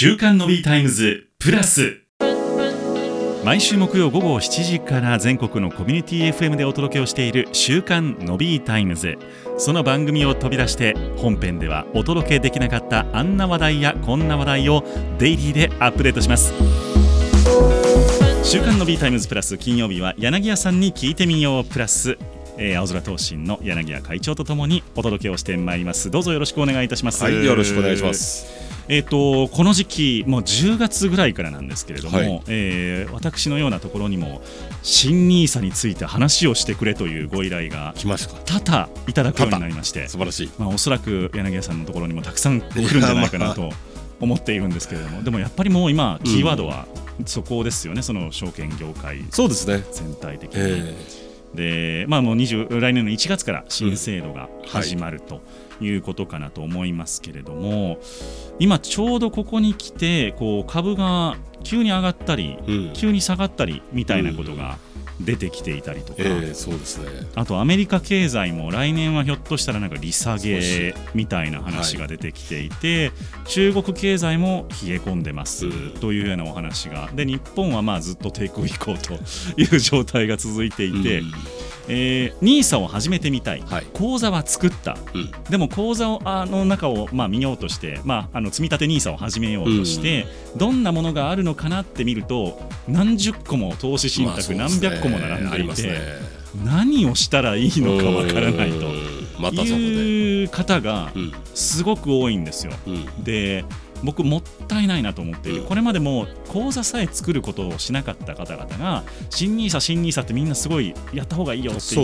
週刊のビータイムズプラス。毎週木曜午後7時から全国のコミュニティ FM でお届けをしている週刊のビータイムズ。その番組を飛び出して本編ではお届けできなかったあんな話題やこんな話題をデイリーでアップデートします。週刊の B タイムズプラス金曜日は柳谷さんに聞いてみようプラス。えー、あおぞら投信の柳谷会長とともにお届けをしてまいります。どうぞよろしくお願いいたします。はいよろしくお願いします。えーと、この時期、もう10月ぐらいからなんですけれども、はい、えー、私のようなところにも新ニーサについて話をしてくれというご依頼が多々いただくようになりまして素晴らしい、まあ、おそらく柳家さんのところにもたくさん来るんじゃないかなと 思っているんですけれども、でもやっぱりもう今、キーワードはそこですよね、うん、その証券業界そうですね。全体的に。えーでまあ、もう20来年の1月から新制度が始まるということかなと思いますけれども、はい、今、ちょうどここに来てこう株が急に上がったり、うん、急に下がったりみたいなことが出てきていたりとか、えー、そうですね、あとアメリカ経済も来年はひょっとしたらなんか利下げみたいな話が出てきていて、はい、中国経済も冷え込んでますというようなお話が。で日本はまあずっと低空飛行という状態が続いていて。うんえー、NISA を始めてみたい、はい、口座は作った、うん、でも口座をあの中を、まあ、見ようとして、まあ、あの積み立て NISA を始めようとして、うん、どんなものがあるのかなって見ると何十個も投資信託、まあね、何百個も並んでいて、ね、何をしたらいいのかわからないという方がすごく多いんですよ。で僕もったいないなと思っている、うん、これまでも口座さえ作ることをしなかった方々が新 NISA 新 NISA ってみんなすごいやった方がいいよって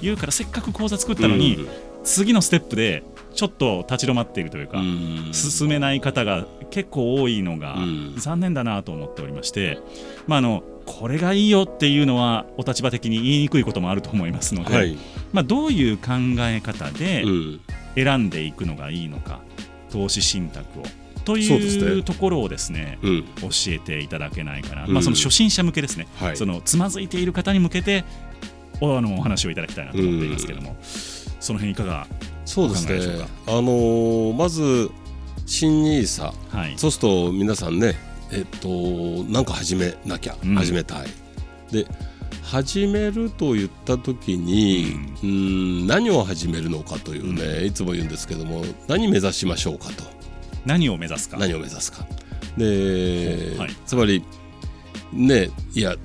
言うからせっかく口座作ったのに、うん、次のステップでちょっと立ち止まっているというか、うん、進めない方が結構多いのが残念だなと思っておりまして、まあ、あのこれがいいよっていうのはお立場的に言いにくいこともあると思いますので、はい、まあ、どういう考え方で選んでいくのがいいのか投資信託を。というところをですね、うん、教えていただけないかな、うん、まあ、その初心者向けですね、はい、そのつまずいている方に向けておあのお話をいただきたいなと思っていますけれども、うん、その辺いかがそうですね、あのー、まず新ニーサ、はい、そうすると皆さんねえっとなんか始めなきゃ、始めたい。で始めると言った時に、うん、何を始めるのかというね、いつも言うんですけども何目指しましょうかと何を目指すか。何を目指すか。で、はい、つまりねいや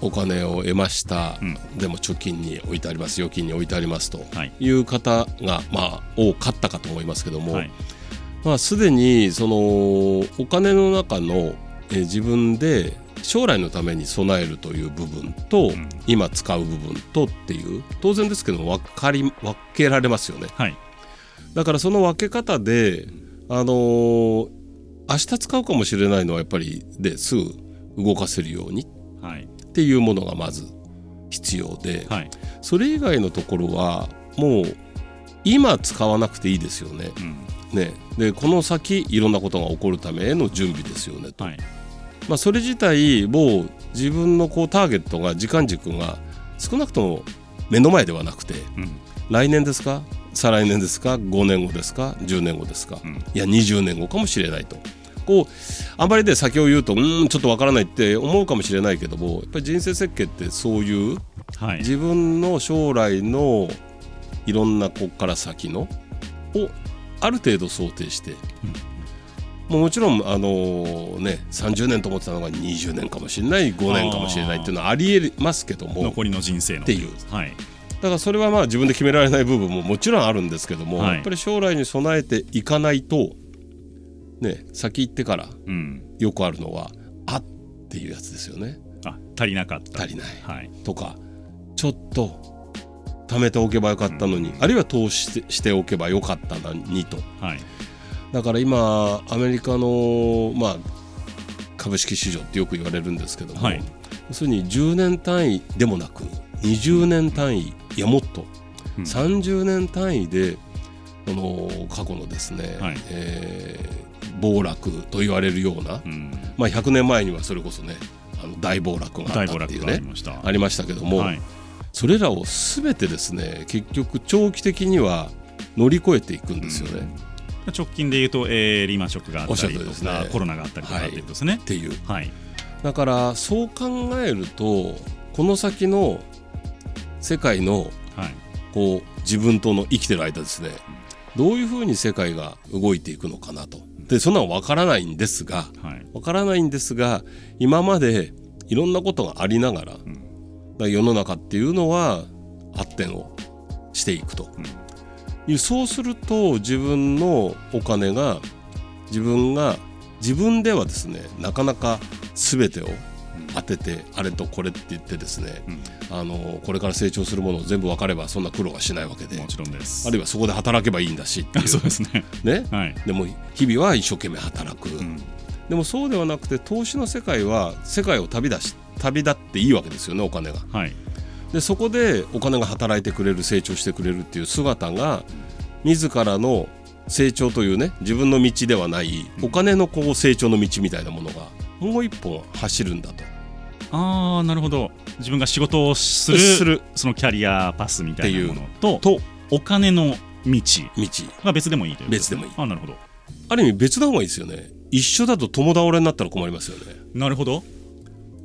お金を得ました、うん、でも貯金に置いてあります。預金に置いてありますと。い。う方が、まあ、多かったかと思いますけども、はい、まあ、すでにそのお金の中のえ自分で将来のために備えるという部分と、うん、今使う部分とっていう当然ですけど分かり分けられますよね、はい、だからその分け方であのー、明日使うかもしれないのはやっぱりですぐ動かせるように。っていうものがまず必要で、はい、それ以外のところはもう今使わなくていいですよね。うん、ね。でこの先いろんなことが起こるための準備ですよねと。はい、まあ、それ自体もう自分のこうターゲットが時間軸が少なくとも目の前ではなくて、うん、来年ですか？再来年ですか？5年後ですか？10年後ですか、うん、いや20年後かもしれないと。こうあんまりで先を言うとうんちょっとわからないって思うかもしれないけどもやっぱり人生設計ってそういう、はい、自分の将来のいろんなここから先のをある程度想定して、うん、もちろんあのね30年と思ってたのが20年かもしれない5年かもしれないっていうのはありえますけども残りの人生のっていう、はい、だからそれはまあ自分で決められない部分ももちろんあるんですけども、はい、やっぱり将来に備えていかないと、ね、先行ってからよくあるのは、うん、あっていうやつですよね。あ足りなかった。足りない、はい、とかちょっと貯めておけばよかったのに、うん、あるいは投資してしておけばよかったのにと、はい、だから今アメリカの、まあ、株式市場ってよく言われるんですけども、はい、要するに10年単位でもなく20年単位いやもっと、うん、30年単位でこの過去のですね、はい、えー、暴落と言われるような、うん、まあ、100年前にはそれこそねあの大暴落があったっていうねありました。けども、はい、それらを全てですね結局長期的には乗り越えていくんですよね。直近でいうと、えー、リーマンショックがあったりとか、ね、コロナがあったりとかっていうことですね。はい、っていう、はい、だからそう考えるとこの先の世界の、はい、こう自分との生きてる間ですね。どういうふうに世界が動いていくのかなと。でそんなの分からないんですが、はい、分からないんですが今までいろんなことがありながらうん、ら世の中っていうのは発展をしていくと、うん、そうすると自分のお金が自分が自分ではですねなかなか全てを当ててあれとこれって言ってですね、うん、あのこれから成長するものを全部分かればそんな苦労はしないわけでもちろんです。あるいはそこで働けばいいんだしっていう。そうですね。ね、はい、でも日々は一生懸命働く、うん、でもそうではなくて投資の世界は世界を旅立し旅立っていいわけですよねお金が。はい。でそこでお金が働いてくれる成長してくれるっていう姿が自らの成長というね自分の道ではないお金のこう成長の道みたいなものがもう一本走るんだと。ああなるほど。自分が仕事をするそのキャリアパスみたいなものととお金の道。道。が別でもいいという別でもいい。あなるほど。ある意味別の方がいいですよね。一緒だと共倒れになったら困りますよね。なるほど。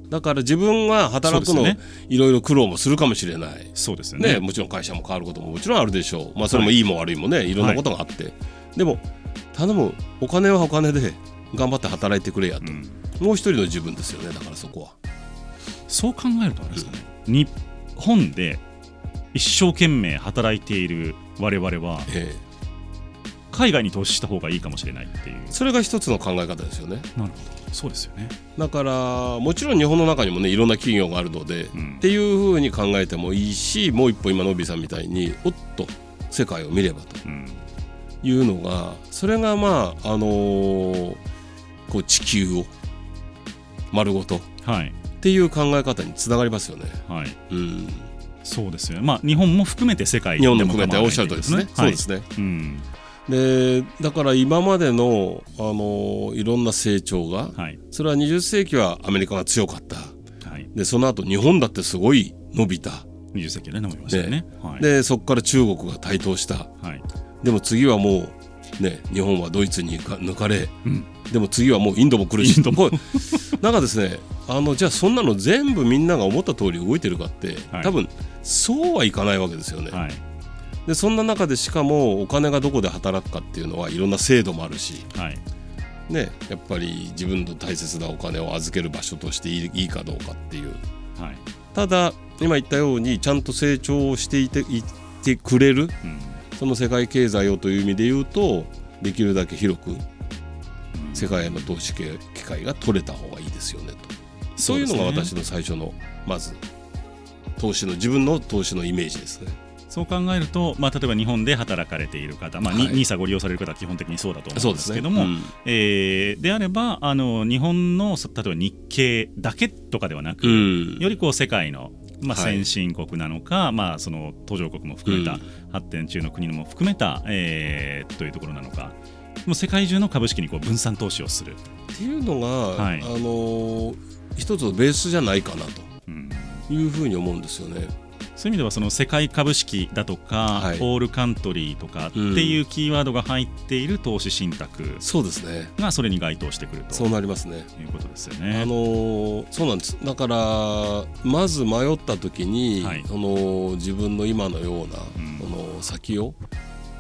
だから自分が働くのいろいろ苦労もするかもしれない。そうですよね、ね、もちろん会社も変わることももちろんあるでしょう、まあ、それもい。いも悪いもね、はい、いろんなことがあって、はい、でも頼むお金はお金で頑張って働いてくれやと、うん、もう一人の自分ですよねだからそこはそう考えるとあれですかね、うん、日本で一生懸命働いている我々は、ええ。海外に投資した方がいいかもしれないっていう。それが一つの考え方ですよね。なるほど。そうですよね。だからもちろん日本の中にもねいろんな企業があるので、うん、っていうふうに考えてもいいしもう一歩今のびさんみたいにおっと世界を見ればと。いうのが、それがまああのー、こう地球を丸ごと、はい、っていう考え方につながりますよね。はい、うん。そうですよね。まあ日本も含めて世界日本も含めておっしゃるとりですね。はい、そうですね。うん。でだから今までのあのいろんな成長が、はい、それは20世紀はアメリカが強かった、はい、でその後日本だってすごい伸びた。20世紀ね伸びましたね、はい、でそこから中国が台頭した、はい、でも次はもうね日本はドイツに抜かれ、うん、でも次はもうインドも来るしなんかですねあのじゃあそんなの全部みんなが思った通り動いてるかって、はい、多分そうはいかないわけですよね。はい。でそんな中でしかもお金がどこで働くかっていうのはいろんな制度もあるし、はい、ね、やっぱり自分の大切なお金を預ける場所としていいかどうかっていう、はい、ただ今言ったようにちゃんと成長していていてくれる、うん、その世界経済をという意味で言うとできるだけ広く世界への投資機会が取れた方がいいですよねとそういうのが私の最初のまず投資の自分の投資のイメージですね。そう考えると、まあ、例えば日本で働かれている方、まあはい、NISA ご利用される方は基本的にそうだと思うんですけども、で、ね。うん、えー、であればあの日本の例えば日系だけとかではなく、うん、よりこう世界のまあ、先進国なのか、はい、まあ、その途上国も含めた、うん、発展中の国も含めた、えー、というところなのかもう世界中の株式にこう分散投資をするっていうのが、はい、あのー、一つのベースじゃないかなというふうに思うんですよね。そういう意味ではその世界株式だとか、はい、オールカントリーとかっていうキーワードが入っている投資信託そうですね。がそれに該当してくるとそうなりますね。いうことですよね。あのそうなんです。だからまず迷った時に、はい、その自分の今のような、うん、の先を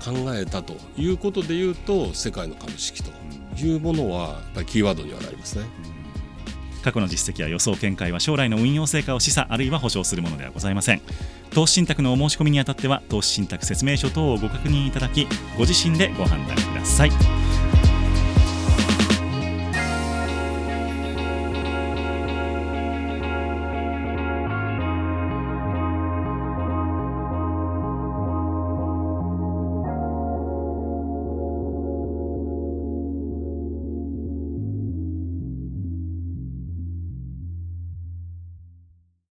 考えたということでいうと世界の株式というものはやっぱりキーワードにはなりますね。うん過去の実績や予想見解は将来の運用成果を示唆あるいは保証するものではございません投資信託のお申し込みにあたっては投資信託説明書等をご確認いただきご自身でご判断ください